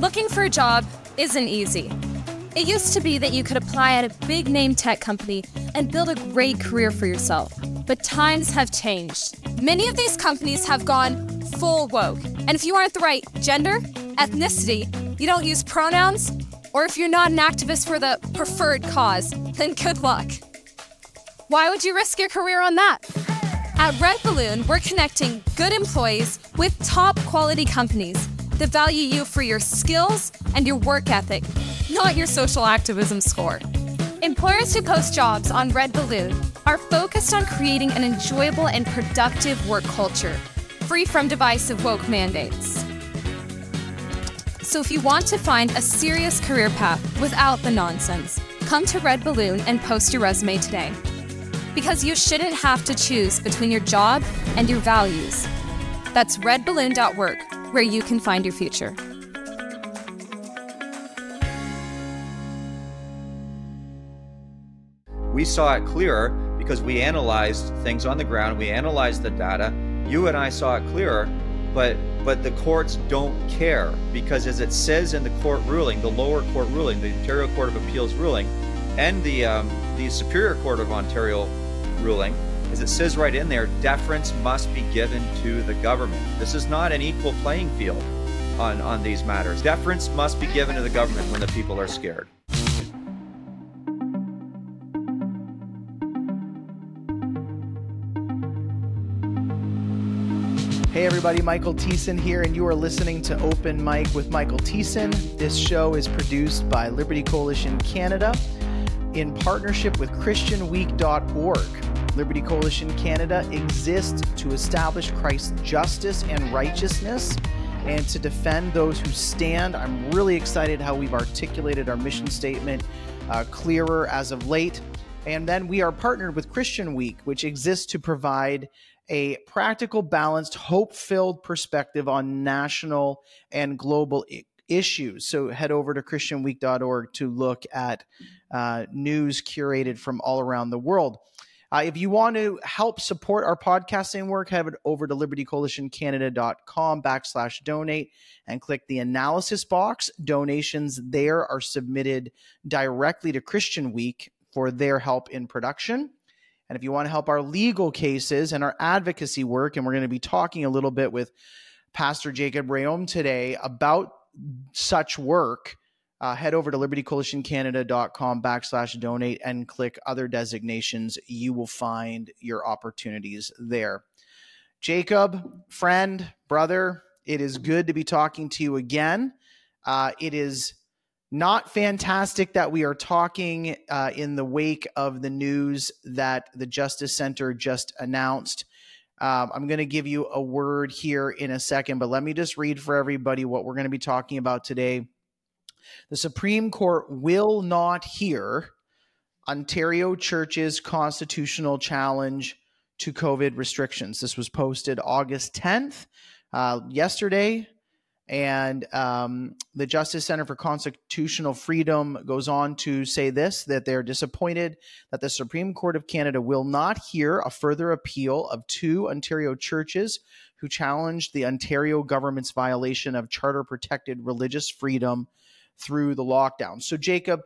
Looking for a job isn't easy. It used to be that you could apply at a big name tech company and build a great career for yourself. But times have changed. Many of these companies have gone full woke. And if you aren't the right gender, ethnicity, you don't use pronouns, or if you're not an activist for the preferred cause, then good luck. Why would you risk your career on that? At Red Balloon, we're connecting good employees with top quality companies that value you for your skills and your work ethic, not your social activism score. Employers who post jobs on Red Balloon are focused on creating an enjoyable and productive work culture, free from divisive woke mandates. So if you want to find a serious career path without the nonsense, come to Red Balloon and post your resume today. Because you shouldn't have to choose between your job and your values. That's redballoon.work where you can find your future. We saw it clearer because we analyzed things on the ground, we analyzed the data. You and I saw it clearer, but but the courts don't care because as it says in the court ruling, the lower court ruling, the Ontario Court of Appeals ruling, and the um, the Superior Court of Ontario ruling, as it says right in there, deference must be given to the government. This is not an equal playing field on, on these matters. Deference must be given to the government when the people are scared. Hey everybody, Michael Thiessen here, and you are listening to Open Mike with Michael Thiessen. This show is produced by Liberty Coalition Canada in partnership with ChristianWeek.org. Liberty Coalition Canada exists to establish Christ's justice and righteousness and to defend those who stand. I'm really excited how we've articulated our mission statement uh, clearer as of late. And then we are partnered with Christian Week, which exists to provide a practical, balanced, hope filled perspective on national and global I- issues. So head over to ChristianWeek.org to look at uh, news curated from all around the world. Uh, if you want to help support our podcasting work, head over to libertycoalitioncanada.com backslash donate and click the analysis box. Donations there are submitted directly to Christian Week for their help in production. And if you want to help our legal cases and our advocacy work, and we're going to be talking a little bit with Pastor Jacob Reaume today about such work, uh, head over to libertycoalitioncanada.com backslash donate and click other designations. You will find your opportunities there. Jacob, friend, brother, it is good to be talking to you again. Uh, it is not fantastic that we are talking uh, in the wake of the news that the Justice Center just announced. Um, I'm going to give you a word here in a second, but let me just read for everybody what we're going to be talking about today the Supreme Court will not hear Ontario Church's constitutional challenge to COVID restrictions. This was posted August 10th, uh, yesterday. And um, the Justice Center for Constitutional Freedom goes on to say this that they're disappointed that the Supreme Court of Canada will not hear a further appeal of two Ontario churches who challenged the Ontario government's violation of charter protected religious freedom through the lockdown. So, Jacob,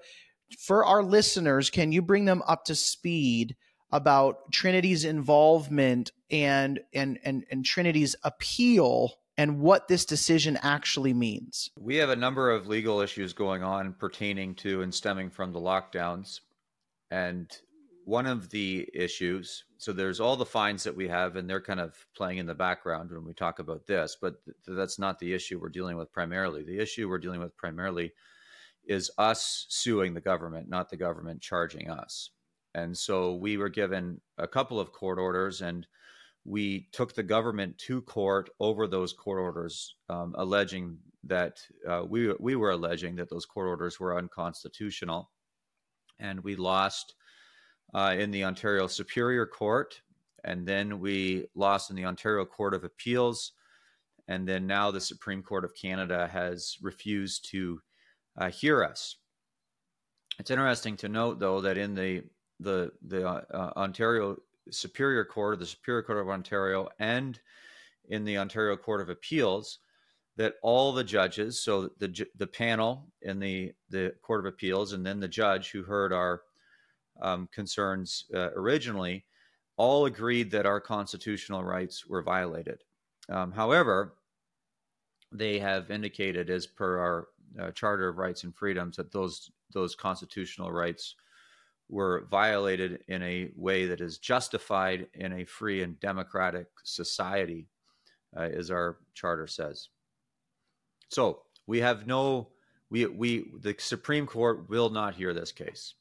for our listeners, can you bring them up to speed about Trinity's involvement and and and, and Trinity's appeal and what this decision actually means? We have a number of legal issues going on pertaining to and stemming from the lockdowns. And one of the issues, so there's all the fines that we have, and they're kind of playing in the background when we talk about this, but th- that's not the issue we're dealing with primarily. The issue we're dealing with primarily is us suing the government, not the government charging us. And so we were given a couple of court orders, and we took the government to court over those court orders, um, alleging that uh, we we were alleging that those court orders were unconstitutional, and we lost uh, in the Ontario Superior Court, and then we lost in the Ontario Court of Appeals, and then now the Supreme Court of Canada has refused to uh, hear us. It's interesting to note, though, that in the the the uh, Ontario Superior Court, the Superior Court of Ontario, and in the Ontario Court of Appeals, that all the judges, so the the panel in the the Court of Appeals, and then the judge who heard our um, concerns uh, originally, all agreed that our constitutional rights were violated. Um, however, they have indicated, as per our uh, Charter of Rights and Freedoms, that those those constitutional rights were violated in a way that is justified in a free and democratic society, uh, as our charter says. So we have no, we we the Supreme Court will not hear this case.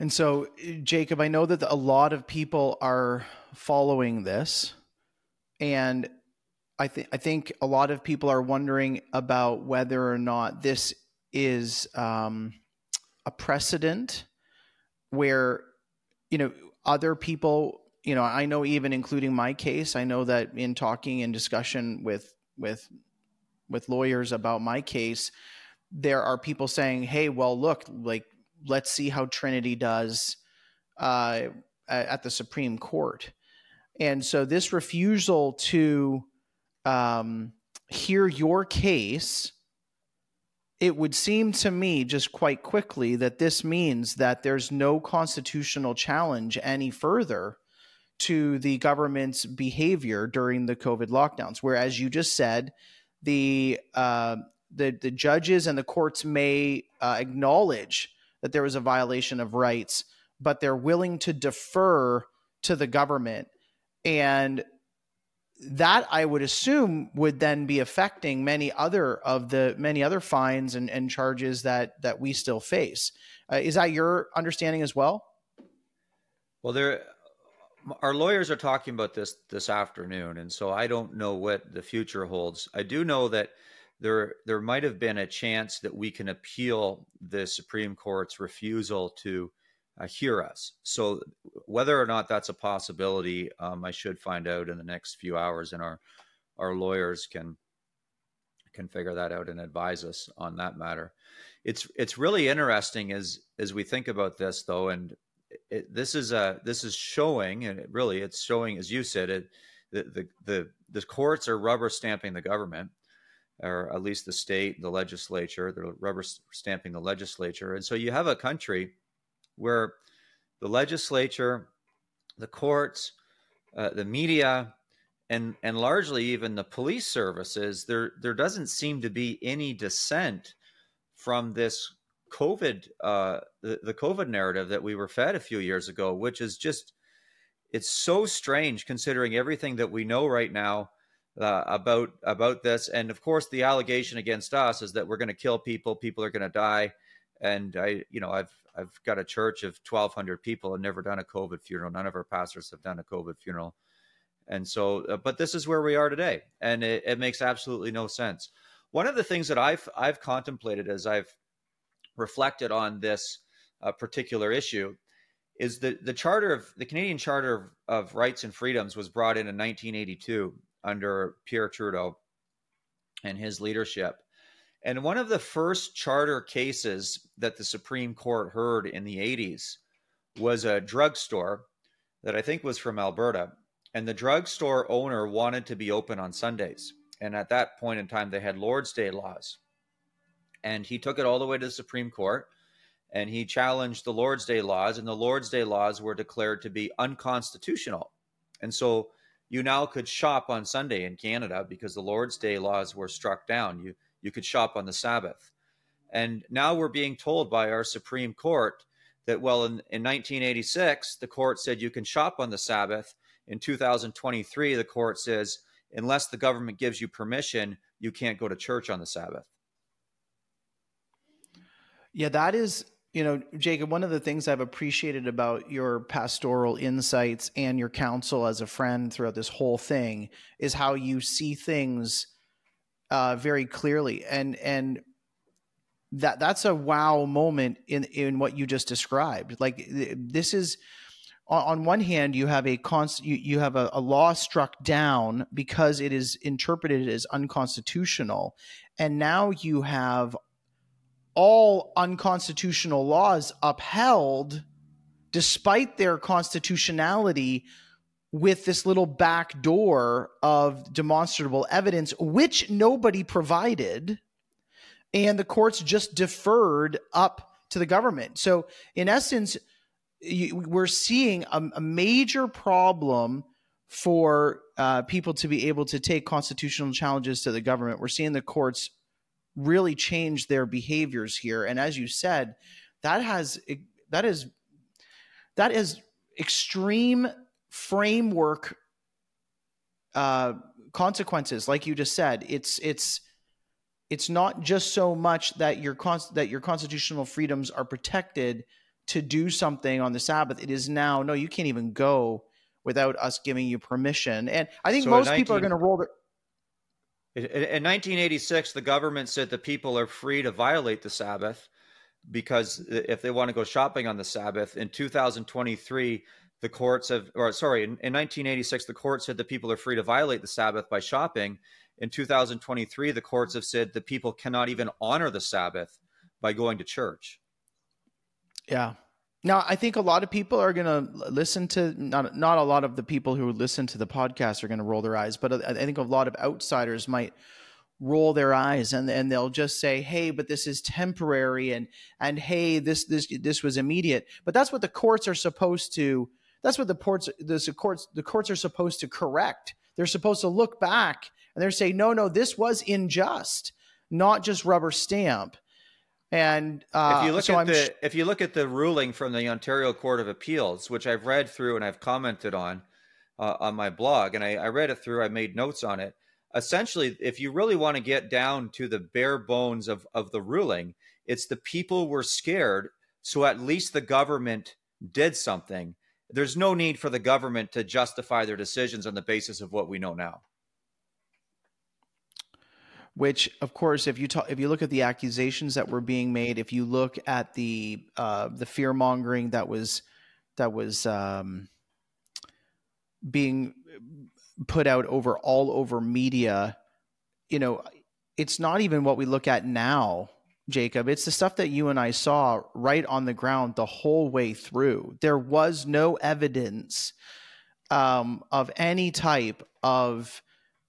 And so, Jacob, I know that a lot of people are following this, and I think I think a lot of people are wondering about whether or not this is um, a precedent where you know other people. You know, I know even including my case, I know that in talking and discussion with with with lawyers about my case, there are people saying, "Hey, well, look, like let's see how Trinity does uh, at the Supreme Court. And so this refusal to um, hear your case, it would seem to me just quite quickly that this means that there's no constitutional challenge any further to the government's behavior during the COVID lockdowns. Whereas you just said, the uh, the the judges and the courts may uh, acknowledge that there was a violation of rights, but they're willing to defer to the government. And that I would assume would then be affecting many other of the many other fines and, and charges that that we still face. Uh, is that your understanding as well? Well, there, our lawyers are talking about this this afternoon, and so I don't know what the future holds. I do know that there there might have been a chance that we can appeal the Supreme Court's refusal to uh, hear us. So whether or not that's a possibility, um, I should find out in the next few hours, and our our lawyers can can figure that out and advise us on that matter. It's it's really interesting as as we think about this though, and it, this is a this is showing, and it really it's showing, as you said, it the the the, the courts are rubber stamping the government or at least the state, the legislature, they're rubber stamping the legislature. And so you have a country where the legislature, the courts, uh, the media, and and largely even the police services, there there doesn't seem to be any dissent from this COVID, uh, the, the COVID narrative that we were fed a few years ago, which is just it's so strange considering everything that we know right now uh, about about this. And of course, the allegation against us is that we're going to kill people. People are going to die. And I, you know, I've I've got a church of 1,200 people and never done a COVID funeral. None of our pastors have done a COVID funeral. And so, uh, but this is where we are today, and it, it makes absolutely no sense. One of the things that I've I've contemplated as I've reflected on this uh, particular issue is that the charter of the Canadian Charter of, of Rights and Freedoms was brought in in 1982 under Pierre Trudeau and his leadership. And one of the first charter cases that the Supreme Court heard in the 80s was a drugstore that I think was from Alberta. And the drugstore owner wanted to be open on Sundays. And at that point in time, they had Lord's Day laws. And he took it all the way to the Supreme Court and he challenged the Lord's Day laws. And the Lord's Day laws were declared to be unconstitutional. And so you now could shop on Sunday in Canada because the Lord's Day laws were struck down. You you could shop on the Sabbath. And now we're being told by our Supreme Court that, well, in, in 1986, the court said you can shop on the Sabbath. In 2023, the court says, unless the government gives you permission, you can't go to church on the Sabbath. Yeah, that is you know, Jacob, one of the things I've appreciated about your pastoral insights and your counsel as a friend throughout this whole thing is how you see things uh, very clearly, and and that that's a wow moment in in what you just described. Like this is on one hand you have a const, you, you have a, a law struck down because it is interpreted as unconstitutional and now you have all unconstitutional laws upheld despite their constitutionality with this little back door of demonstrable evidence, which nobody provided. And the courts just deferred up to the government. So, in essence, we're seeing a, a major problem for uh, people to be able to take constitutional challenges to the government. We're seeing the courts really change their behaviors here, and as you said, that has that is that is extreme framework uh, consequences. Like you just said, it's it's it's not just so much that your const- that your constitutional freedoms are protected to do something on the Sabbath. It is now no, you can't even go without us giving you permission. And I think so most 19, people are going to roll their. In 1986, the government said the people are free to violate the Sabbath because if they want to go shopping on the Sabbath. In 2023, the courts have, or sorry, in, in 1986, the court said the people are free to violate the Sabbath by shopping. In 2023, the courts have said the people cannot even honor the Sabbath by going to church. Yeah. Now, I think a lot of people are going to listen to not not a lot of the people who listen to the podcast are going to roll their eyes, but uh, I think a lot of outsiders might roll their eyes and and they'll just say, "Hey, but this is temporary," and and hey, this this this was immediate. But that's what the courts are supposed to. That's what the courts the courts the courts are supposed to correct. They're supposed to look back and they're saying, "No, no, this was unjust, not just rubber stamp." And uh, if you look so at I'm the sh- if you look at the ruling from the Ontario Court of Appeals, which I've read through and I've commented on uh, on my blog, and I, I read it through, I made notes on it. Essentially, if you really want to get down to the bare bones of of the ruling, it's the people were scared, so at least the government did something. There's no need for the government to justify their decisions on the basis of what we know now which of course if you talk if you look at the accusations that were being made if you look at the uh, the fear mongering that was that was um, being put out over all over media you know it's not even what we look at now jacob. It's the stuff that you and i saw right on the ground the whole way through. There was no evidence um, of any type of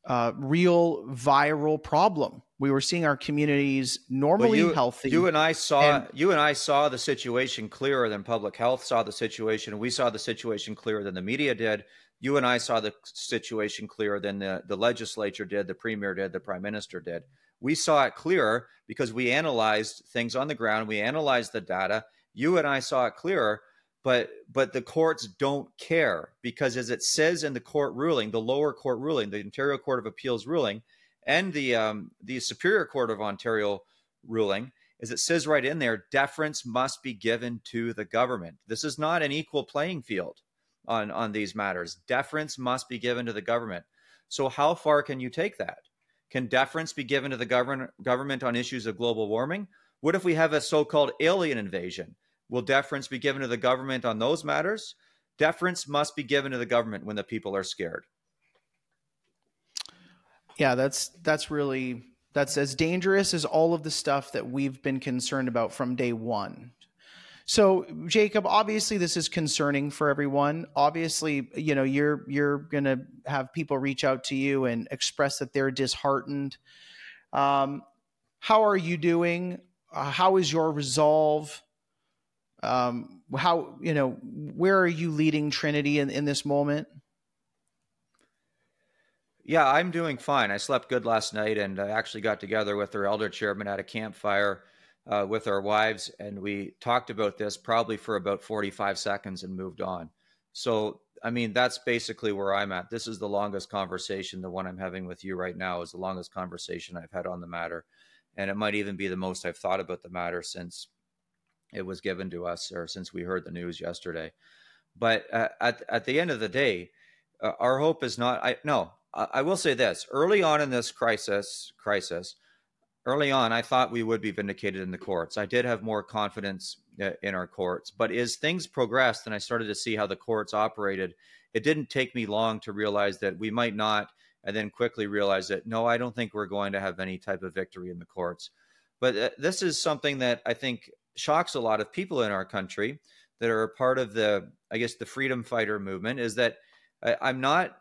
uh, real viral problem. We were seeing our communities normally well, you, healthy. You and I saw and, you and I saw the situation clearer than public health saw the situation. We saw the situation clearer than the media did. You and I saw the situation clearer than the, the legislature did, the premier did, the prime minister did. We saw it clearer because we analyzed things on the ground. We analyzed the data. You and I saw it clearer but but the courts don't care because as it says in the court ruling the lower court ruling the ontario court of appeals ruling and the um, the superior court of ontario ruling is it says right in there deference must be given to the government. This is not an equal playing field on on these matters. Deference must be given to the government. So how far can you take that? Can deference be given to the government government on issues of global warming? What if we have a so-called alien invasion Will deference be given to the government on those matters? Deference must be given to the government when the people are scared. Yeah, that's that's really that's as dangerous as all of the stuff that we've been concerned about from day 1. So, Jacob, obviously this is concerning for everyone. Obviously, you know, you're you're going to have people reach out to you and express that they're disheartened. Um, how are you doing? Uh, how is your resolve? Um, how you know where are you leading Trinity in, in this moment? Yeah, I'm doing fine. I slept good last night, and I actually got together with our elder chairman at a campfire uh, with our wives, and we talked about this probably for about 45 seconds and moved on. So, I mean, that's basically where I'm at. This is the longest conversation. The one I'm having with you right now is the longest conversation I've had on the matter, and it might even be the most I've thought about the matter since it was given to us, or since we heard the news yesterday. But uh, at at the end of the day, uh, our hope is not. I no. I, I will say this: early on in this crisis, crisis, early on, I thought we would be vindicated in the courts. I did have more confidence uh, in our courts. But as things progressed and I started to see how the courts operated, it didn't take me long to realize that we might not, and then quickly realize that no, I don't think we're going to have any type of victory in the courts. But uh, this is something that I think shocks a lot of people in our country that are a part of the, I guess, the freedom fighter movement is that I, I'm not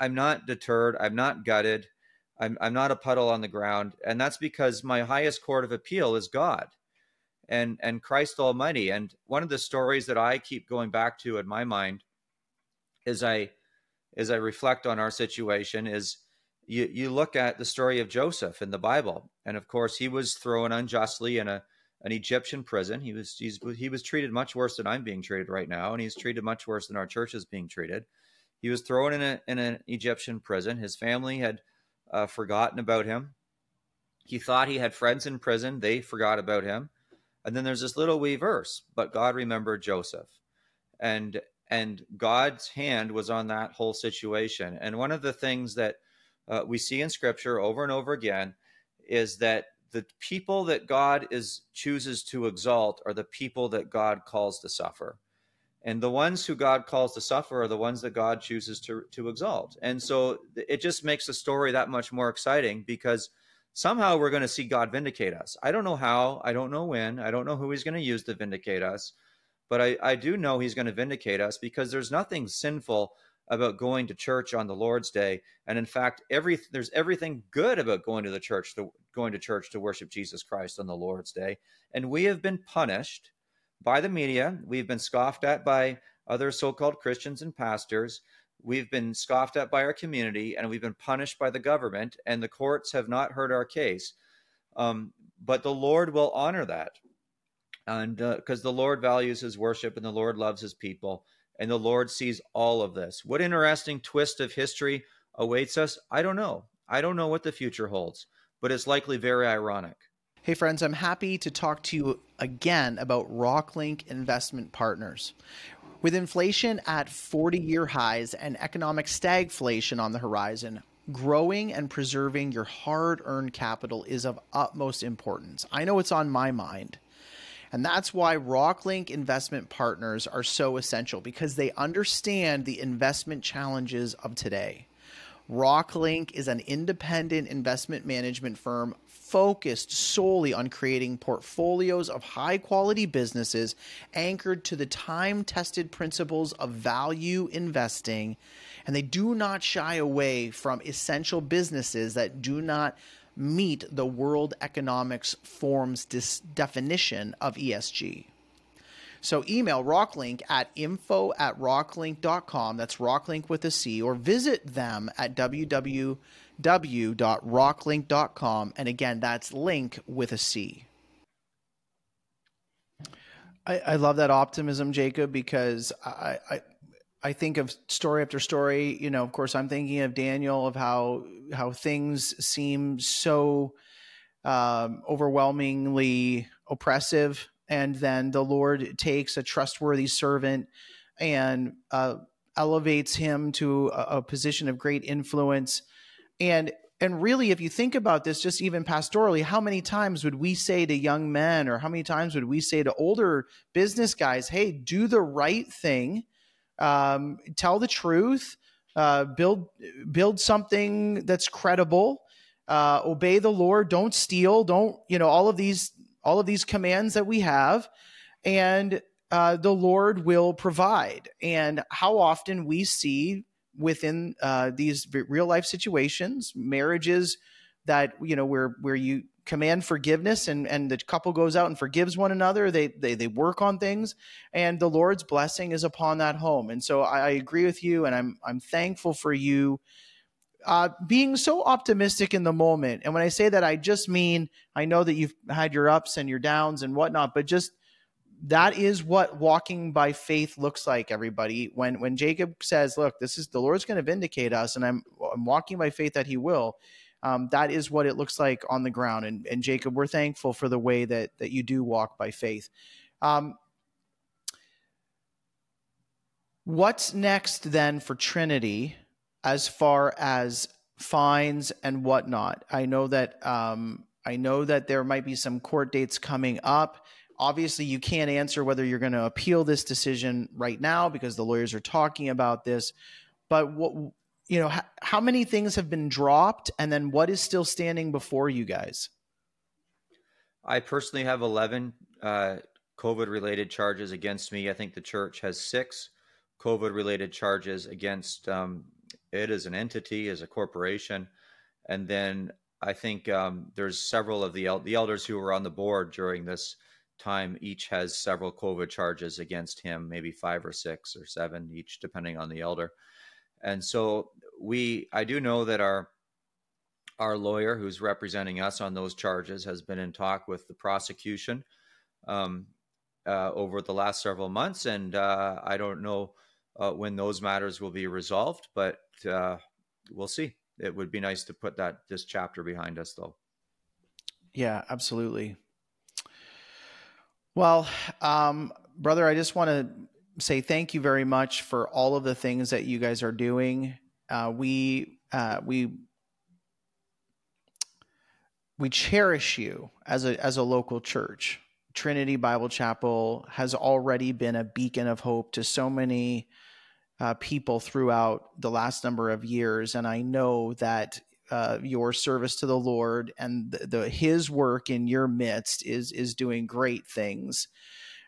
I'm not deterred. I'm not gutted. I'm I'm not a puddle on the ground, and that's because my highest court of appeal is God and and Christ Almighty. And one of the stories that I keep going back to in my mind as I as I reflect on our situation is you you look at the story of Joseph in the Bible, and of course he was thrown unjustly in a an Egyptian prison. He was he was treated much worse than I'm being treated right now, and he's treated much worse than our church is being treated. He was thrown in a in an Egyptian prison. His family had uh, forgotten about him. He thought he had friends in prison. They forgot about him. And then there's this little wee verse, but God remembered Joseph. And and God's hand was on that whole situation. And one of the things that uh, we see in scripture over and over again is that the people that God is chooses to exalt are the people that God calls to suffer. And the ones who God calls to suffer are the ones that God chooses to, to exalt. And so it just makes the story that much more exciting because somehow we're going to see God vindicate us. I don't know how, I don't know when, I don't know who he's going to use to vindicate us, but I, I do know he's going to vindicate us because there's nothing sinful about going to church on the Lord's day. And in fact, every there's everything good about going to the church to going to church to worship Jesus Christ on the Lord's day. And we have been punished by the media. We've been scoffed at by other so-called Christians and pastors. We've been scoffed at by our community and we've been punished by the government, and the courts have not heard our case. Um, but the Lord will honor that. And because uh, the Lord values his worship and the Lord loves his people, and the Lord sees all of this. What interesting twist of history awaits us? I don't know. I don't know what the future holds, but it's likely very ironic. Hey, friends, I'm happy to talk to you again about Rocklinc Investment Partners. With inflation at 40 year highs and economic stagflation on the horizon, growing and preserving your hard earned capital is of utmost importance. I know it's on my mind. And that's why Rocklinc investment partners are so essential because they understand the investment challenges of today. Rocklinc is an independent investment management firm focused solely on creating portfolios of high quality businesses anchored to the time tested principles of value investing. And they do not shy away from essential businesses that do not meet the World Economics Forum's dis- definition of ESG. So email Rocklinc at info at rocklinc.com. That's Rocklinc with a C, or visit them at www www.rocklinc.com. And again, that's linc with a C. I, I love that optimism, Jacob, because I, I I think of story after story. You know, of course, I'm thinking of Daniel of how how things seem so um, overwhelmingly oppressive, and then the Lord takes a trustworthy servant and uh, elevates him to a, a, position of great influence and and really if you think about this just even pastorally how many times would we say to young men or how many times would we say to older business guys hey do the right thing um, tell the truth uh, build build something that's credible uh, obey the lord don't steal don't you know all of these all of these commands that we have and uh, the lord will provide. And how often we see within uh, these real life situations, marriages that you know where where you command forgiveness and and the couple goes out and forgives one another. They they, they work on things and the lord's blessing is upon that home. And so i, I agree with you and i'm i'm thankful for you uh, being so optimistic in the moment. And when i say that i just mean i know that you've had your ups and your downs and whatnot but just that is what walking by faith looks like everybody. When when jacob says look this is the lord's going to vindicate us and i'm i'm walking by faith that he will um, that is what it looks like on the ground and, and jacob we're thankful for the way that that you do walk by faith um, what's next then for trinity as far as fines and whatnot i know that um, i know that there might be some court dates coming up Obviously, you can't answer whether you're going to appeal this decision right now because the lawyers are talking about this. But what you know, how, many things have been dropped, and then what is still standing before you guys? I personally have 11 uh, COVID related charges against me. I think the church has six COVID related charges against um, it as an entity, as a corporation. And then I think um, there's several of the, el- the elders who were on the board during this time each has several COVID charges against him, maybe five or six or seven each, depending on the elder. And so we, I do know that our our lawyer who's representing us on those charges has been in talk with the prosecution um, uh, over the last several months, and uh, I don't know uh, when those matters will be resolved, but uh, we'll see. It would be nice to put that this chapter behind us, though. Yeah, absolutely. Well, um, brother, I just want to say thank you very much for all of the things that you guys are doing. Uh, we uh, we we cherish you as a as a local church. Trinity Bible Chapel has already been a beacon of hope to so many uh, people throughout the last number of years, and I know that uh, your service to the Lord and the, the, His work in your midst is is doing great things.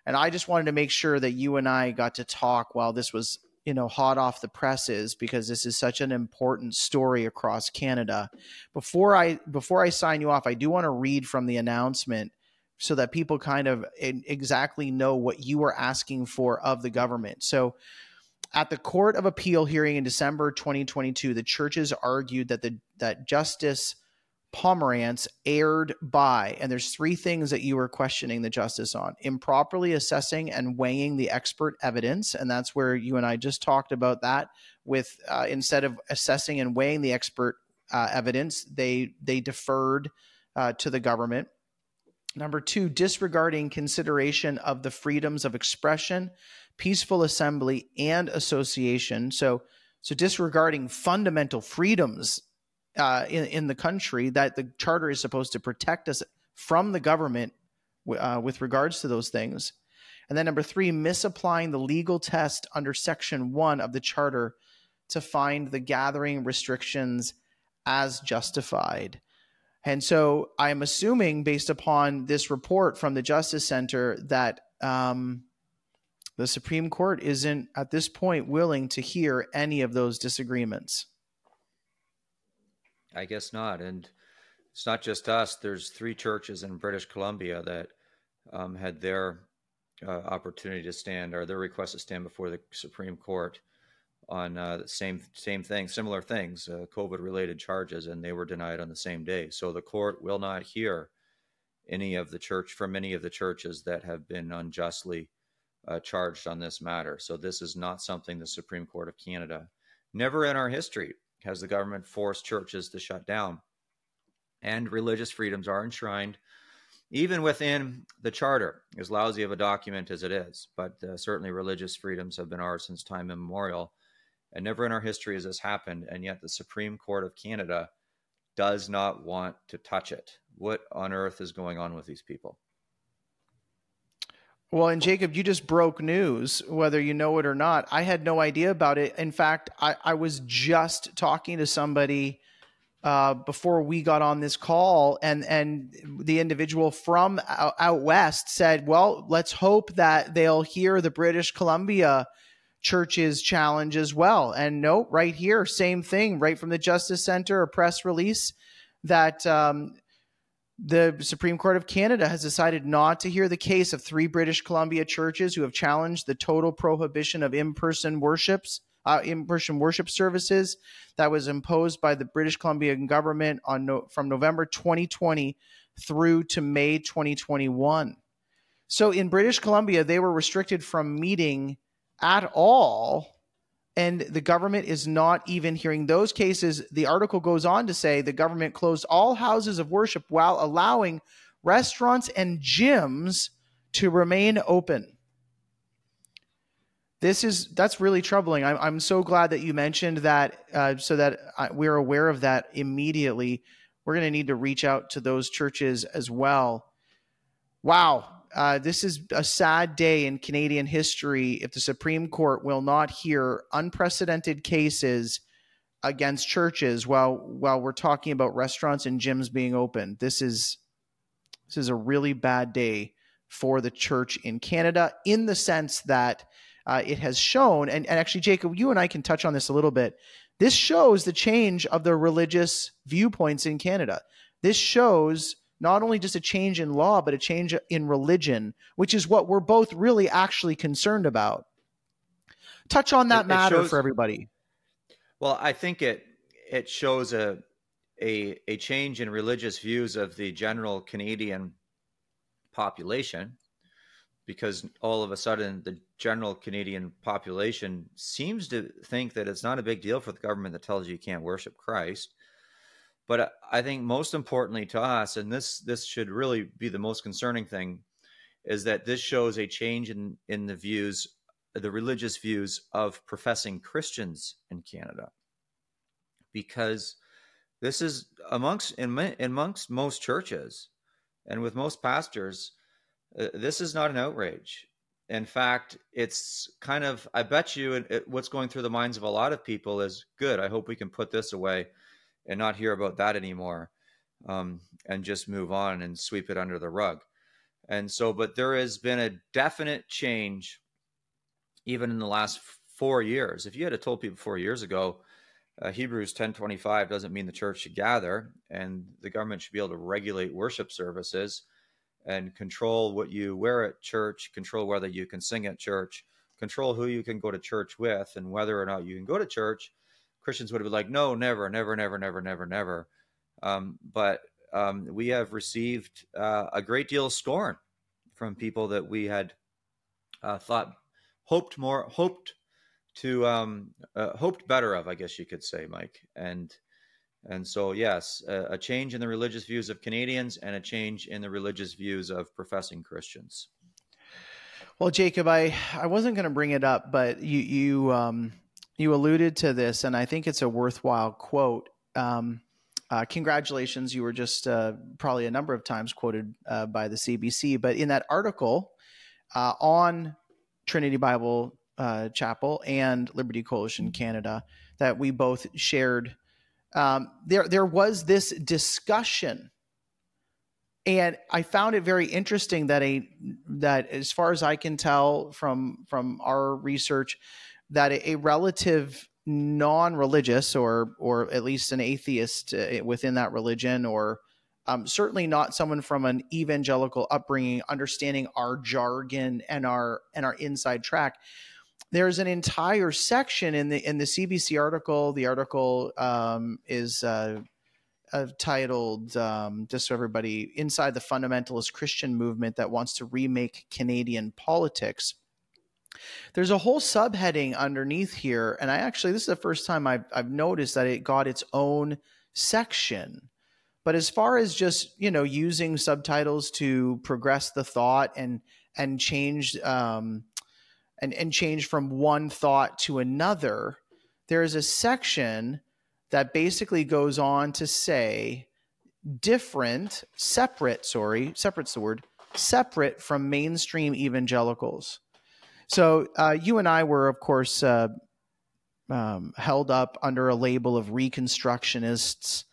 And I just wanted to make sure that you and I got to talk while this was you know hot off the presses because this is such an important story across Canada. Before I before I sign you off, I do want to read from the announcement so that people kind of exactly know what you are asking for of the government. So at the Court of Appeal hearing in December 2022, the churches argued that the that Justice Pomerance erred by, and there's three things that you were questioning the justice on: improperly assessing and weighing the expert evidence, and that's where you and I just talked about that. With uh, instead of assessing and weighing the expert uh, evidence, they they deferred uh, to the government. Number two, disregarding consideration of the freedoms of expression peaceful assembly and association. So, so disregarding fundamental freedoms uh, in in the country that the charter is supposed to protect us from the government uh, with regards to those things. And then number three, misapplying the legal test under section one of the charter to find the gathering restrictions as justified. And so I'm assuming, based upon this report from the Justice Center, that um, the Supreme Court isn't at this point willing to hear any of those disagreements. I guess not. And it's not just us. There's three churches in British Columbia that um, had their uh, opportunity to stand or their request to stand before the Supreme Court on uh, the same same thing, similar things, uh, COVID related charges, and they were denied on the same day. So the court will not hear any of the church from any of the churches that have been unjustly uh, charged on this matter. So this is not something the Supreme Court of Canada, never in our history has the government forced churches to shut down. And religious freedoms are enshrined even within the charter, as lousy of a document as it is. But uh, certainly religious freedoms have been ours since time immemorial. And never in our history has this happened. And yet the Supreme Court of Canada does not want to touch it. What on earth is going on with these people? Well, and Jacob, you just broke news, whether you know it or not. I had no idea about it. In fact, I, I was just talking to somebody uh, before we got on this call, and and the individual from out, out, west said, "Well, let's hope that they'll hear the British Columbia church's challenge as well." And note, right here, same thing, right from the Justice Center, a press release that um, the Supreme Court of Canada has decided not to hear the case of three British Columbia churches who have challenged the total prohibition of in-person worships, uh, in-person worship services that was imposed by the British Columbian government on no, from November 2020 through to May 2021. So in British Columbia, they were restricted from meeting at all and the government is not even hearing those cases. The article goes on to say the government closed all houses of worship while allowing restaurants and gyms to remain open. This is that's really troubling. I'm, I'm so glad that you mentioned that, uh, so that we're aware of that immediately. We're going to need to reach out to those churches as well. Wow, uh, this is a sad day in Canadian history if the Supreme Court will not hear unprecedented cases against churches while while we're talking about restaurants and gyms being open. This is this is a really bad day for the church in Canada in the sense that uh, it has shown, and, and actually, Jacob, you and I can touch on this a little bit. This shows the change of the religious viewpoints in Canada. This shows not only just a change in law, but a change in religion, which is what we're both really actually concerned about. Touch on that it, matter it shows, for everybody. Well, I think it it shows a a a change in religious views of the general Canadian population because all of a sudden the general Canadian population seems to think that it's not a big deal for the government that tells you you can't worship Christ. But I think most importantly to us, and this this should really be the most concerning thing, is that this shows a change in in the views, the religious views of professing Christians in Canada, because this is amongst in, amongst most churches and with most pastors uh, this is not an outrage. In fact, it's kind of, I bet you it, it, what's going through the minds of a lot of people is good. I hope we can put this away and not hear about that anymore um, and just move on and sweep it under the rug. And so, but there has been a definite change even in the last four years. If you had told people four years ago, uh, Hebrews 10:25 doesn't mean the church should gather and the government should be able to regulate worship services and control what you wear at church, control whether you can sing at church, control who you can go to church with, and whether or not you can go to church. Christians would have been like, no, never, never, never, never, never, never. Um, but um, we have received uh, a great deal of scorn from people that we had uh, thought hoped more, hoped to, um, uh, hoped better of, I guess you could say, Mike. And and so, yes, a, a, change in the religious views of Canadians and a change in the religious views of professing Christians. Well, Jacob, I, I wasn't going to bring it up, but you you um, you alluded to this, and I think it's a worthwhile quote. Um, uh, congratulations, you were just uh, probably a number of times quoted uh, by the CBC, but in that article uh, on Trinity Bible uh, Chapel and Liberty Coalition Canada that we both shared um, there there was this discussion, and I found it very interesting that a that as far as I can tell from from our research, that a, relative non-religious or or at least an atheist uh, within that religion or um, certainly not someone from an evangelical upbringing understanding our jargon and our and our inside track there's an entire section in the in the CBC article. The article um, is uh, uh, titled um, just so everybody inside the fundamentalist Christian movement that wants to remake Canadian politics. There's a whole subheading underneath here, and I actually this is the first time I've I've noticed that it got its own section. But as far as just you know using subtitles to progress the thought and and change um, and, and change from one thought to another, there is a section that basically goes on to say different, separate, sorry, separate's the word, separate from mainstream evangelicals. So uh, you and I were, of course, uh, um, held up under a label of reconstructionists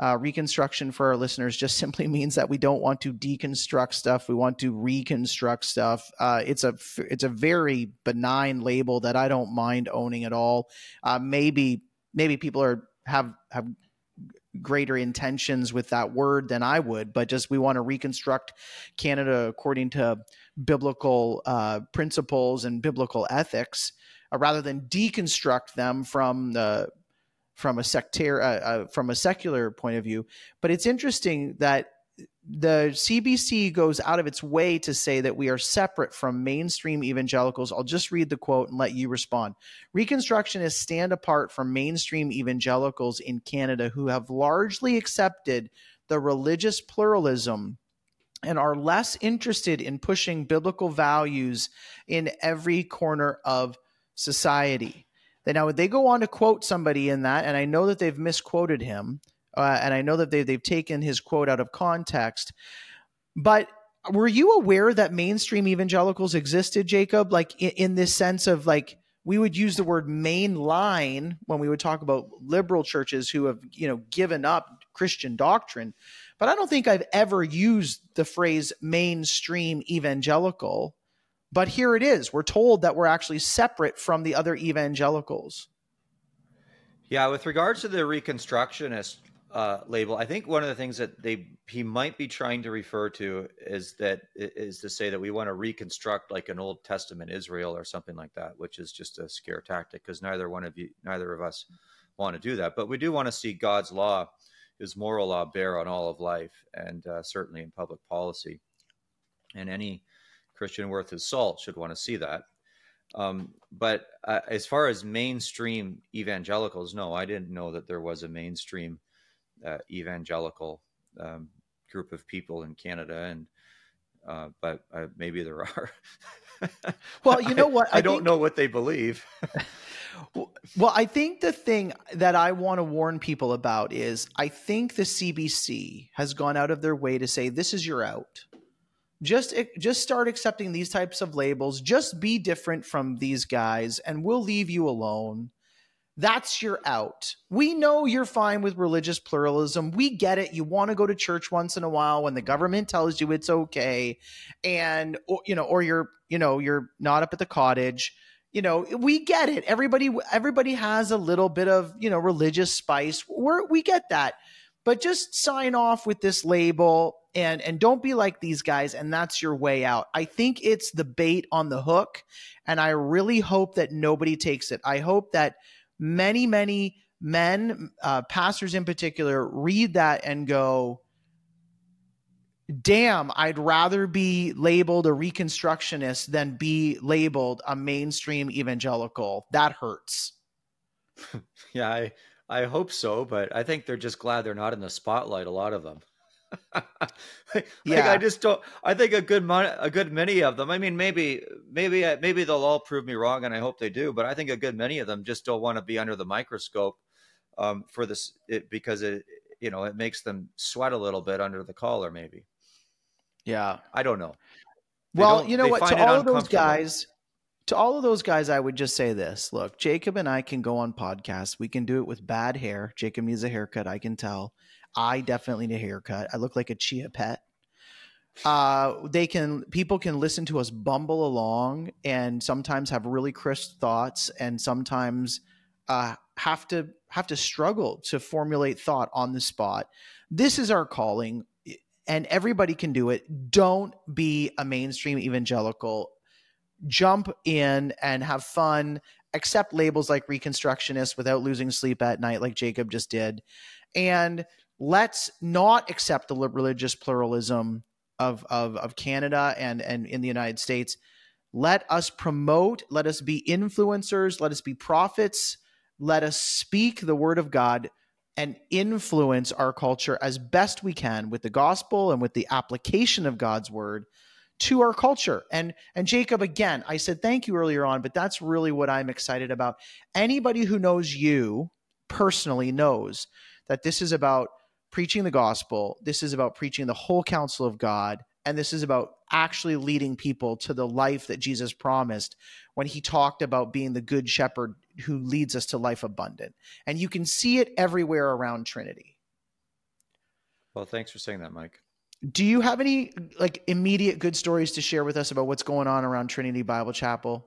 uh, reconstruction for our listeners just simply means that we don't want to deconstruct stuff. We want to reconstruct stuff. Uh, it's a it's a very benign label that I don't mind owning at all. Uh, maybe maybe people are have have greater intentions with that word than I would, but just we want to reconstruct Canada according to biblical uh, principles and biblical ethics. Uh, rather than deconstruct them from the from a uh, uh, from a secular point of view. But it's interesting that the CBC goes out of its way to say that we are separate from mainstream evangelicals. I'll just read the quote and let you respond. Reconstructionists stand apart from mainstream evangelicals in Canada who have largely accepted the religious pluralism and are less interested in pushing biblical values in every corner of society. That now they go on to quote somebody in that, and I know that they've misquoted him, uh, and I know that they, they've taken his quote out of context. But were you aware that mainstream evangelicals existed, Jacob? Like in, in this sense of like we would use the word mainline when we would talk about liberal churches who have you know given up Christian doctrine. But I don't think I've ever used the phrase mainstream evangelical But here it is. We're told that we're actually separate from the other evangelicals. Yeah, with regards to the Reconstructionist uh, label, I think one of the things that they he might be trying to refer to is that is to say that we want to reconstruct like an Old Testament Israel or something like that, which is just a scare tactic because neither one of you, neither of us, want to do that. But we do want to see God's law, His moral law, bear on all of life, and uh, certainly in public policy. And any Christian worth his salt should want to see that. Um, but uh, as far as mainstream evangelicals, no, I didn't know that there was a mainstream uh, evangelical um, group of people in Canada, and uh, but uh, maybe there are. well, you know what? I, I, I don't think, know what they believe. well, I think the thing that I want to warn people about is I think the CBC has gone out of their way to say this is your out. Just eh, just start accepting these types of labels. Just be different from these guys and we'll leave you alone. That's your out. We know you're fine with religious pluralism. We get it. You want to go to church once in a while when the government tells you it's okay and or, you know or you're you know you're not up at the cottage you know we get it. Everybody everybody has a little bit of you know religious spice. We're, we get that. But just sign off with this label and and don't be like these guys and that's your way out. I think it's the bait on the hook and i really hope that nobody takes it. I hope that many many men uh, pastors in particular read that and go damn i'd rather be labeled a reconstructionist than be labeled a mainstream evangelical that hurts yeah i i hope so but i think they're just glad they're not in the spotlight a lot of them like, yeah, I just don't. I think a good mon- a good many of them. I mean, maybe maybe maybe they'll all prove me wrong, and I hope they do. But I think a good many of them just don't want to be under the microscope um, for this it, because it you know it makes them sweat a little bit under the collar. Maybe. Yeah, I don't know. They well, don't, you know what? To all of those guys, to all of those guys, I would just say this: Look, Jacob and I can go on podcasts. We can do it with bad hair. Jacob needs a haircut. I can tell I definitely need a haircut. I look like a chia pet. Uh, they can people can listen to us bumble along and sometimes have really crisp thoughts and sometimes uh, have to have to struggle to formulate thought on the spot. This is our calling, and everybody can do it. Don't be a mainstream evangelical. Jump in and have fun. Accept labels like Reconstructionist without losing sleep at night, like Jacob just did, and let's not accept the religious pluralism of, of, of Canada and, and in the United States. Let us promote, let us be influencers, let us be prophets, let us speak the word of God and influence our culture as best we can with the gospel and with the application of God's word to our culture. And and Jacob again, I said thank you earlier on, but that's really what I'm excited about. Anybody who knows you personally knows that this is about preaching the gospel. This is about preaching the whole counsel of God. And this is about actually leading people to the life that Jesus promised when he talked about being the good shepherd who leads us to life abundant. And you can see it everywhere around Trinity. Well, thanks for saying that, Mike. Do you have any like immediate good stories to share with us about what's going on around Trinity Bible Chapel?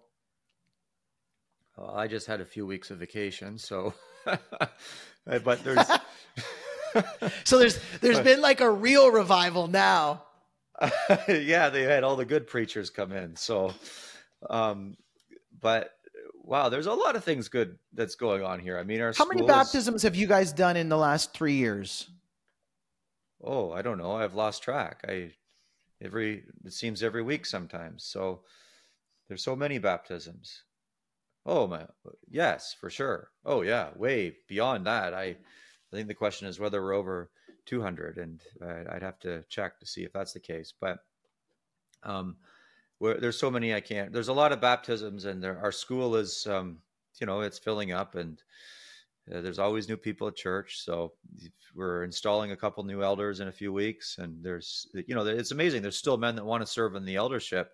Well, I just had a few weeks of vacation, so but there's so there's there's been like a real revival now. yeah, they had all the good preachers come in. So, um, but wow, there's a lot of things good that's going on here. I mean, our how many baptisms have you guys done in the last three years? Oh, I don't know. I've lost track. I every it seems every week sometimes. So there's so many baptisms. Oh my, yes, for sure. Oh yeah, way beyond that. I I think the question is whether we're over 200, and uh, I'd have to check to see if that's the case. But um, there's so many I can't. There's a lot of baptisms, and there, our school is, um, you know, it's filling up, and uh, there's always new people at church. So we're installing a couple new elders in a few weeks, and there's, you know, it's amazing. There's still men that want to serve in the eldership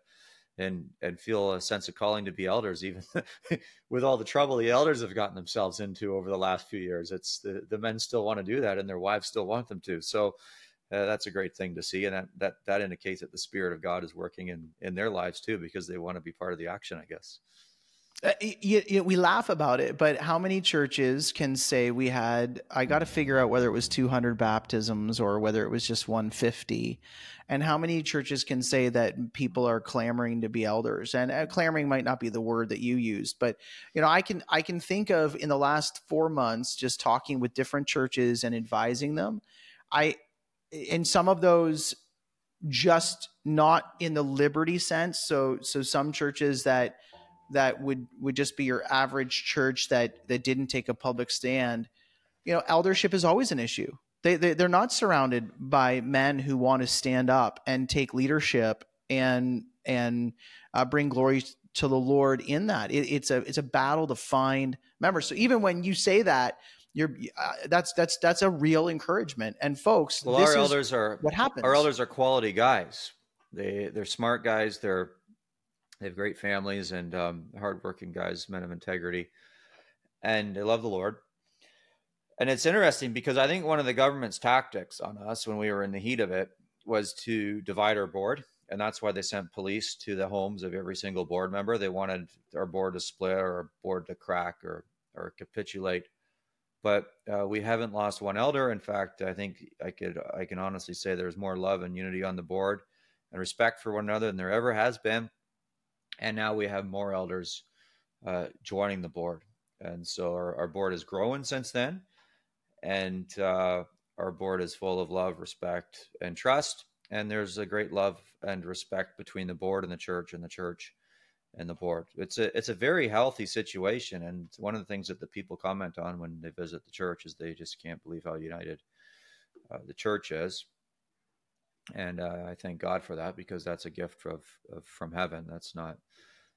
and and feel a sense of calling to be elders even with all the trouble the elders have gotten themselves into over the last few years it's the, the men still want to do that and their wives still want them to so uh, that's a great thing to see, and that, that that indicates that the spirit of God is working in in their lives too, because they want to be part of the action, I guess. Uh, you, you, we laugh about it, but how many churches can say we had? I got to figure out whether it was 200 baptisms or whether it was just 150, and how many churches can say that people are clamoring to be elders? And uh, clamoring might not be the word that you used, but you know, I can I can think of in the last four months just talking with different churches and advising them. I in some of those just not in the liberty sense. So so some churches that that would would just be your average church that that didn't take a public stand you know eldership is always an issue. They, they they're not surrounded by men who want to stand up and take leadership and and uh, bring glory to the lord in that. It, it's a it's a battle to find members. So even when you say that you're uh, that's that's that's a real encouragement and folks well our elders are what happens our elders are quality guys they they're smart guys they're they have great families and um, hardworking guys, men of integrity, and they love the Lord. And it's interesting because I think one of the government's tactics on us when we were in the heat of it was to divide our board. And that's why they sent police to the homes of every single board member. They wanted our board to split or our board to crack or, or capitulate. But uh, we haven't lost one elder. In fact, I think I could I can honestly say there's more love and unity on the board and respect for one another than there ever has been and now we have more elders uh, joining the board, and so our, our, board has grown since then, and uh, our board is full of love, respect, and trust. And there's a great love and respect between the board and the church, and the church and the board. It's a it's a very healthy situation, and one of the things that the people comment on when they visit the church is they just can't believe how united uh, the church is and uh, I thank God for that because that's a gift of, of, from heaven. That's not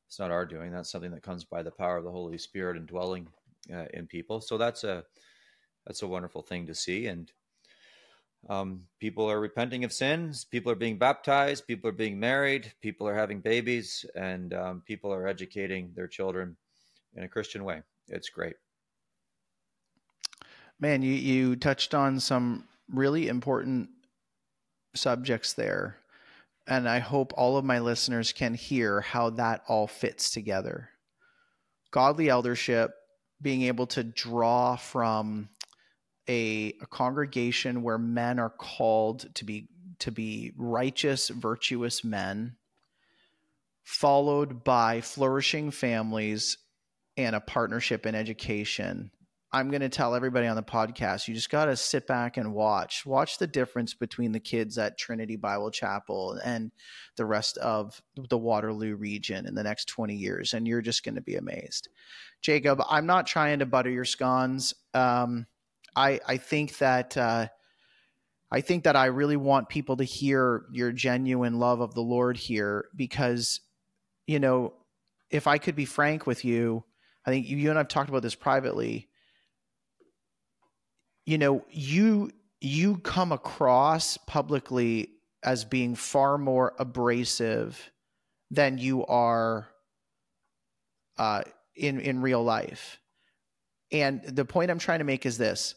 it's not our doing. That's something that comes by the power of the Holy Spirit and dwelling uh, in people. So that's a that's a wonderful thing to see. And um, people are repenting of sins. People are being baptized. People are being married. People are having babies, and um, people are educating their children in a Christian way. It's great. Man, you you touched on some really important subjects there. And I hope all of my listeners can hear how that all fits together. Godly eldership, being able to draw from a, a congregation where men are called to be to be righteous, virtuous men, followed by flourishing families and a partnership in education I'm going to tell everybody on the podcast, you just got to sit back and watch. Watch the difference between the kids at Trinity Bible Chapel and the rest of the Waterloo region in the next 20 years, and you're just going to be amazed. Jacob, I'm not trying to butter your scones. Um, I, I think that. Uh, I think that I really want people to hear your genuine love of the Lord here because, you know, if I could be frank with you, I think you and I've talked about this privately you know, you you come across publicly as being far more abrasive than you are uh, in in real life. And the point I'm trying to make is this: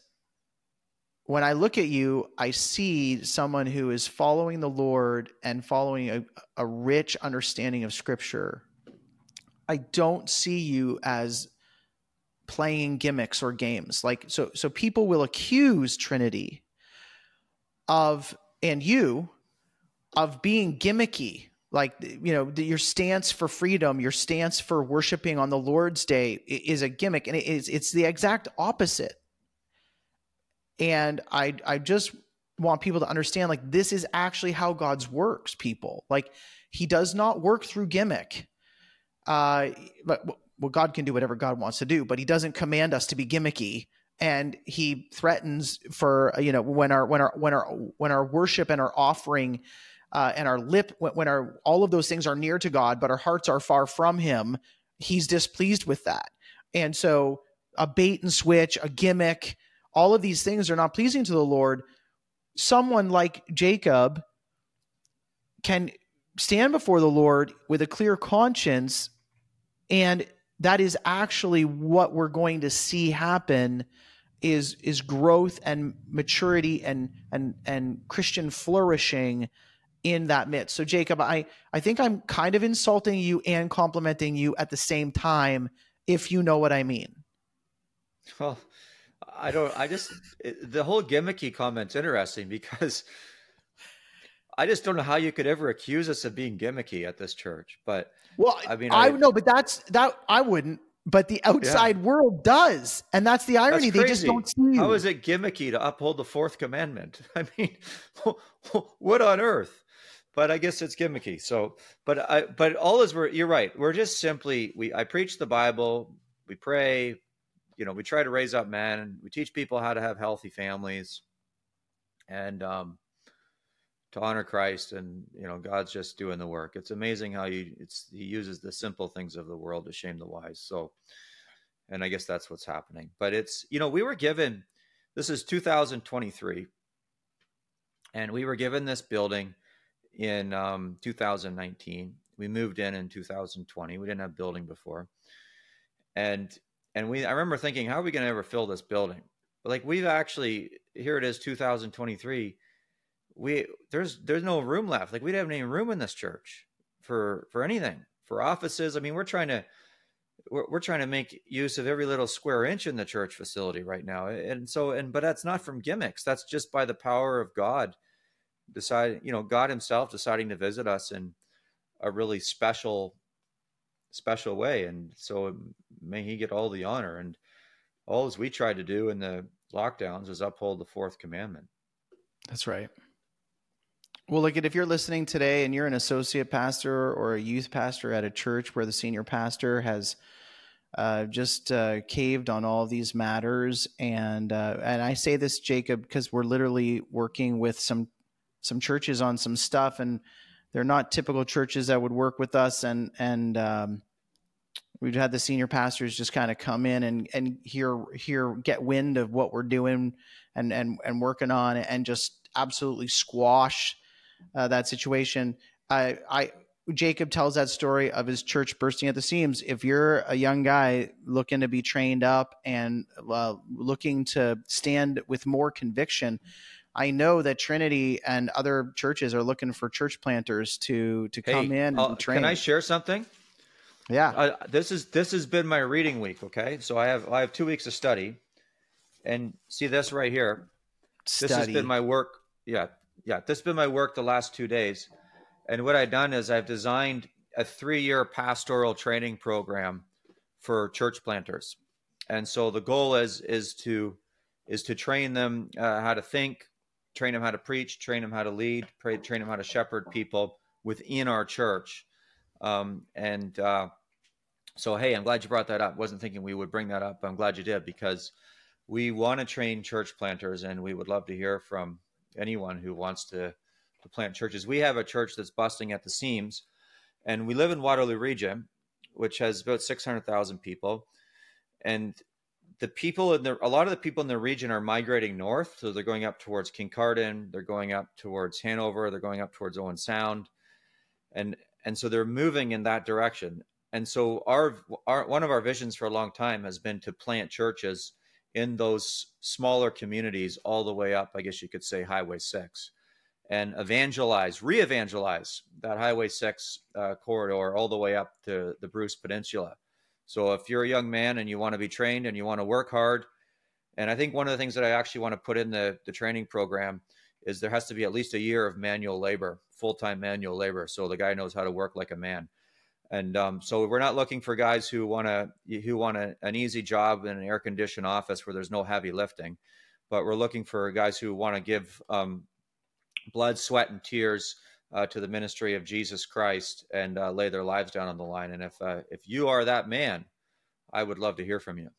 when I look at you, I see someone who is following the Lord and following a, a rich understanding of Scripture. I don't see you as playing gimmicks or games. Like so so people will accuse Trinity of and you of being gimmicky. Like you know, your stance for freedom, your stance for worshiping on the Lord's day is a gimmick, and it's it's the exact opposite. And I I just want people to understand like this is actually how God's works, people. Like he does not work through gimmick. Uh, but well, God can do whatever God wants to do, but He doesn't command us to be gimmicky. And He threatens for you know when our when our when our when our worship and our offering uh, and our lip when, when our all of those things are near to God, but our hearts are far from Him. He's displeased with that, and so a bait and switch, a gimmick, all of these things are not pleasing to the Lord. Someone like Jacob can stand before the Lord with a clear conscience and that is actually what we're going to see happen is is growth and maturity and and and Christian flourishing in that midst. So Jacob, I I think I'm kind of insulting you and complimenting you at the same time if you know what I mean. Well, I don't I just the whole gimmicky comment's interesting because I just don't know how you could ever accuse us of being gimmicky at this church. But well, I mean, I, I know, but that's that I wouldn't. But the outside yeah. world does, and that's the irony. That's they just don't see. You. How is it gimmicky to uphold the fourth commandment? I mean, what on earth? But I guess it's gimmicky. So, but I, but all is we're. You're right. We're just simply we. I preach the Bible. We pray. You know, we try to raise up men. We teach people how to have healthy families, and um, to honor Christ and you know God's just doing the work. It's amazing how you it's he uses the simple things of the world to shame the wise. So and I guess that's what's happening. But it's you know we were given this is 2023 and we were given this building in um, 2019. We moved in in 2020. We didn't have building before. And and we I remember thinking how are we going to ever fill this building? But like we've actually here it is 2023 we there's there's no room left. Like we don't have any room in this church for for anything for offices. I mean, we're trying to we're, we're trying to make use of every little square inch in the church facility right now. And so and but that's not from gimmicks. That's just by the power of God decide you know God Himself deciding to visit us in a really special special way. And so may He get all the honor and all as we tried to do in the lockdowns is uphold the fourth commandment. That's right. Well, look at if you're listening today and you're an associate pastor or a youth pastor at a church where the senior pastor has uh, just uh, caved on all these matters, and uh, and I say this, Jacob, because we're literally working with some some churches on some stuff, and they're not typical churches that would work with us, and and um, we've had the senior pastors just kind of come in and and hear hear get wind of what we're doing and and and working on, and just absolutely squash uh, that situation. I, I Jacob tells that story of his church bursting at the seams. If you're a young guy looking to be trained up and uh, looking to stand with more conviction, I know that Trinity and other churches are looking for church planters to to come hey, in uh, and train. Can I share something? Yeah. Uh, this is this has been my reading week. Okay, so I have I have two weeks of study, and see this right here. Study. This has been my work. Yeah, yeah, this has been my work the last two days. And what I've done is I've designed a three year pastoral training program for church planters. And so the goal is is to is to train them uh, how to think, train them how to preach, train them how to lead, pray, train them how to shepherd people within our church. Um, and uh, so, hey, I'm glad you brought that up. Wasn't thinking we would bring that up. I'm glad you did because we want to train church planters, and we would love to hear from anyone who wants to, to plant churches. We have a church that's busting at the seams, and we live in Waterloo region, which has about 600,000 people. And the people in the, a lot of the people in the region are migrating north. So they're going up towards Kincardine, they're going up towards Hanover, they're going up towards Owen Sound. And, and so they're moving in that direction. And so our, our one of our visions for a long time has been to plant churches in those smaller communities all the way up, I guess you could say, Highway 6 and evangelize, re evangelize that Highway 6 uh, corridor all the way up to the Bruce Peninsula. So if you're a young man and you want to be trained and you want to work hard, and I think one of the things that I actually want to put in the, the training program is there has to be at least a year of manual labor, full time manual labor. So the guy knows how to work like a man and um, so we're not looking for guys who want to who want an easy job in an air conditioned office where there's no heavy lifting but we're looking for guys who want to give um, blood sweat and tears uh, to the ministry of jesus christ and uh, lay their lives down on the line and if uh, if you are that man i would love to hear from you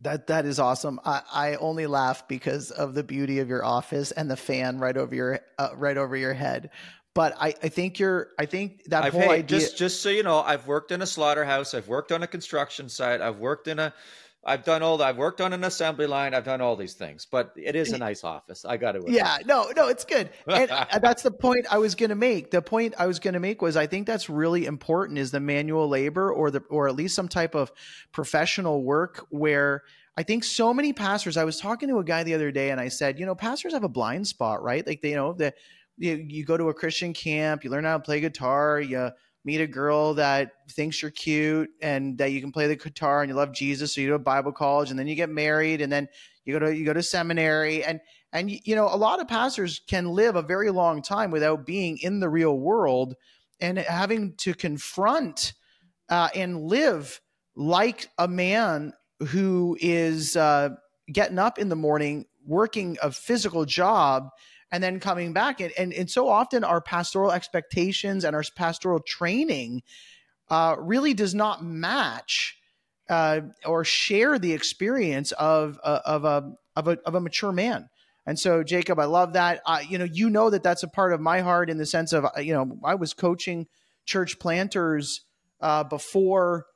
that that is awesome. I, I only laugh because of the beauty of your office and the fan right over your uh, right over your head. But I, I think you're I think that I've, whole hey, idea just just so you know, I've worked in a slaughterhouse, I've worked on a construction site, I've worked in a I've done all that. I've worked on an assembly line. I've done all these things, but it is a nice office. I got to. Yeah, no, no, it's good, and uh, that's the point I was going to make. The point I was going to make was I think that's really important is the manual labor or the or at least some type of professional work where I think so many pastors. I was talking to a guy the other day, and I said, you know, pastors have a blind spot, right? Like they, you know, that you, you go to a Christian camp, you learn how to play guitar, you meet a girl that thinks you're cute and that you can play the guitar and you love Jesus, so you go to Bible college, and then you get married, and then you go to you go to seminary, and and you know, a lot of pastors can live a very long time without being in the real world and having to confront uh, and live like a man who is uh, getting up in the morning, working a physical job, and then coming back. And, and, and so often our pastoral expectations and our pastoral training uh, really does not match uh, or share the experience of, uh, of, a, of, a, of a mature man. And so, Jacob, I love that. You know, you know that that's a part of my heart in the sense of, uh, you know, I was coaching church planters uh, before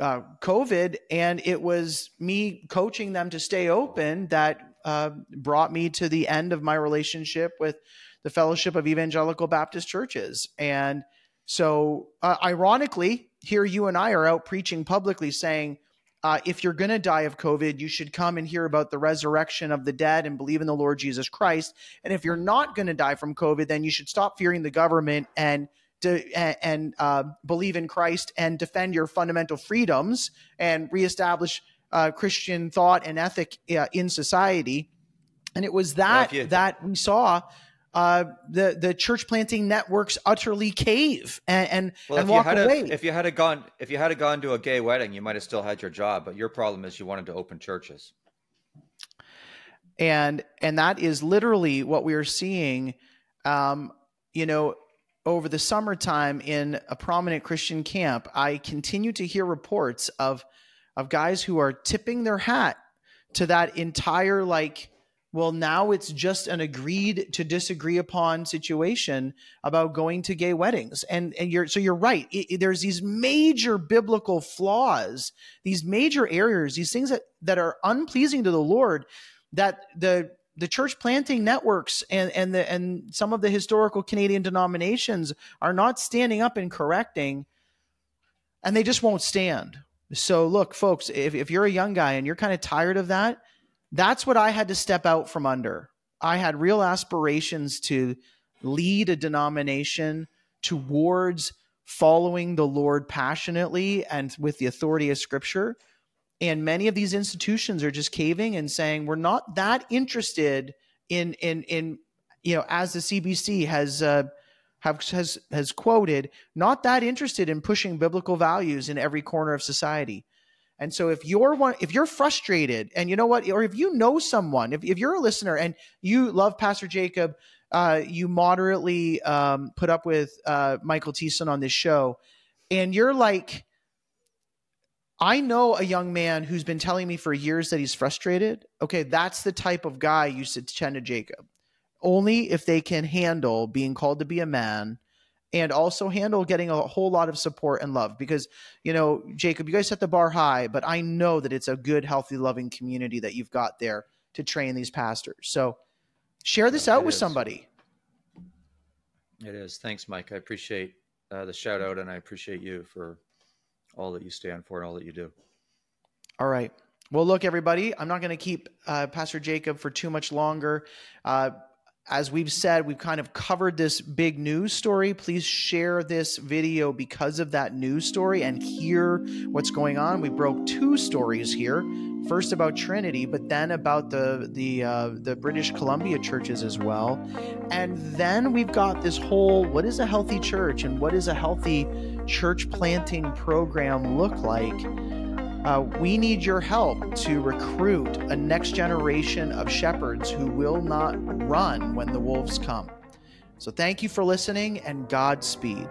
uh, COVID, and it was me coaching them to stay open that uh, brought me to the end of my relationship with the Fellowship of Evangelical Baptist Churches. And so, uh, ironically, here you and I are out preaching publicly saying, uh, if you're going to die of COVID, you should come and hear about the resurrection of the dead and believe in the Lord Jesus Christ. And if you're not going to die from COVID, then you should stop fearing the government and to, and, uh, believe in Christ and defend your fundamental freedoms and reestablish uh, Christian thought and ethic uh, in society. And it was that well, you, that we saw uh, the the church planting networks utterly cave and and, well, and walk away. A, if you had a gone if you had a gone to a gay wedding, you might have still had your job. But your problem is you wanted to open churches. And and that is literally what we are seeing. Um, you know, over the summertime in a prominent Christian camp, I continue to hear reports of of guys who are tipping their hat to that entire like well now it's just an agreed to disagree upon situation about going to gay weddings and and you're so you're right it, it, there's these major biblical flaws these major errors these things that that are unpleasing to the lord that the the church planting networks and and the and some of the historical Canadian denominations are not standing up and correcting, and they just won't stand. So look, folks, if, if you're a young guy and you're kind of tired of that, that's what I had to step out from under. I had real aspirations to lead a denomination towards following the Lord passionately and with the authority of Scripture. And many of these institutions are just caving and saying we're not that interested in in in you know as the CBC has uh, have has has quoted not that interested in pushing biblical values in every corner of society. And so if you're one if you're frustrated and you know what or if you know someone if, if you're a listener and you love Pastor Jacob uh, you moderately um, put up with uh, Michael Thiessen on this show and you're like I know a young man who's been telling me for years that he's frustrated. Okay, that's the type of guy you should send to Jacob. Only if they can handle being called to be a man and also handle getting a whole lot of support and love. Because, you know, Jacob, you guys set the bar high, but I know that it's a good, healthy, loving community that you've got there to train these pastors. So share this out with is. somebody. It is. Thanks, Mike. I appreciate uh, the shout out and I appreciate you for all that you stand for and all that you do. All right. Well, look, everybody, I'm not going to keep uh, Pastor Jacob for too much longer. Uh, as we've said, we've kind of covered this big news story. Please share this video because of that news story and hear what's going on. We broke two stories here. First about Trinity, but then about the the uh, the British Columbia churches as well, and then we've got this whole what is a healthy church and what is a healthy church planting program look like uh, we need your help to recruit a next generation of shepherds who will not run when the wolves come. So, thank you for listening and Godspeed.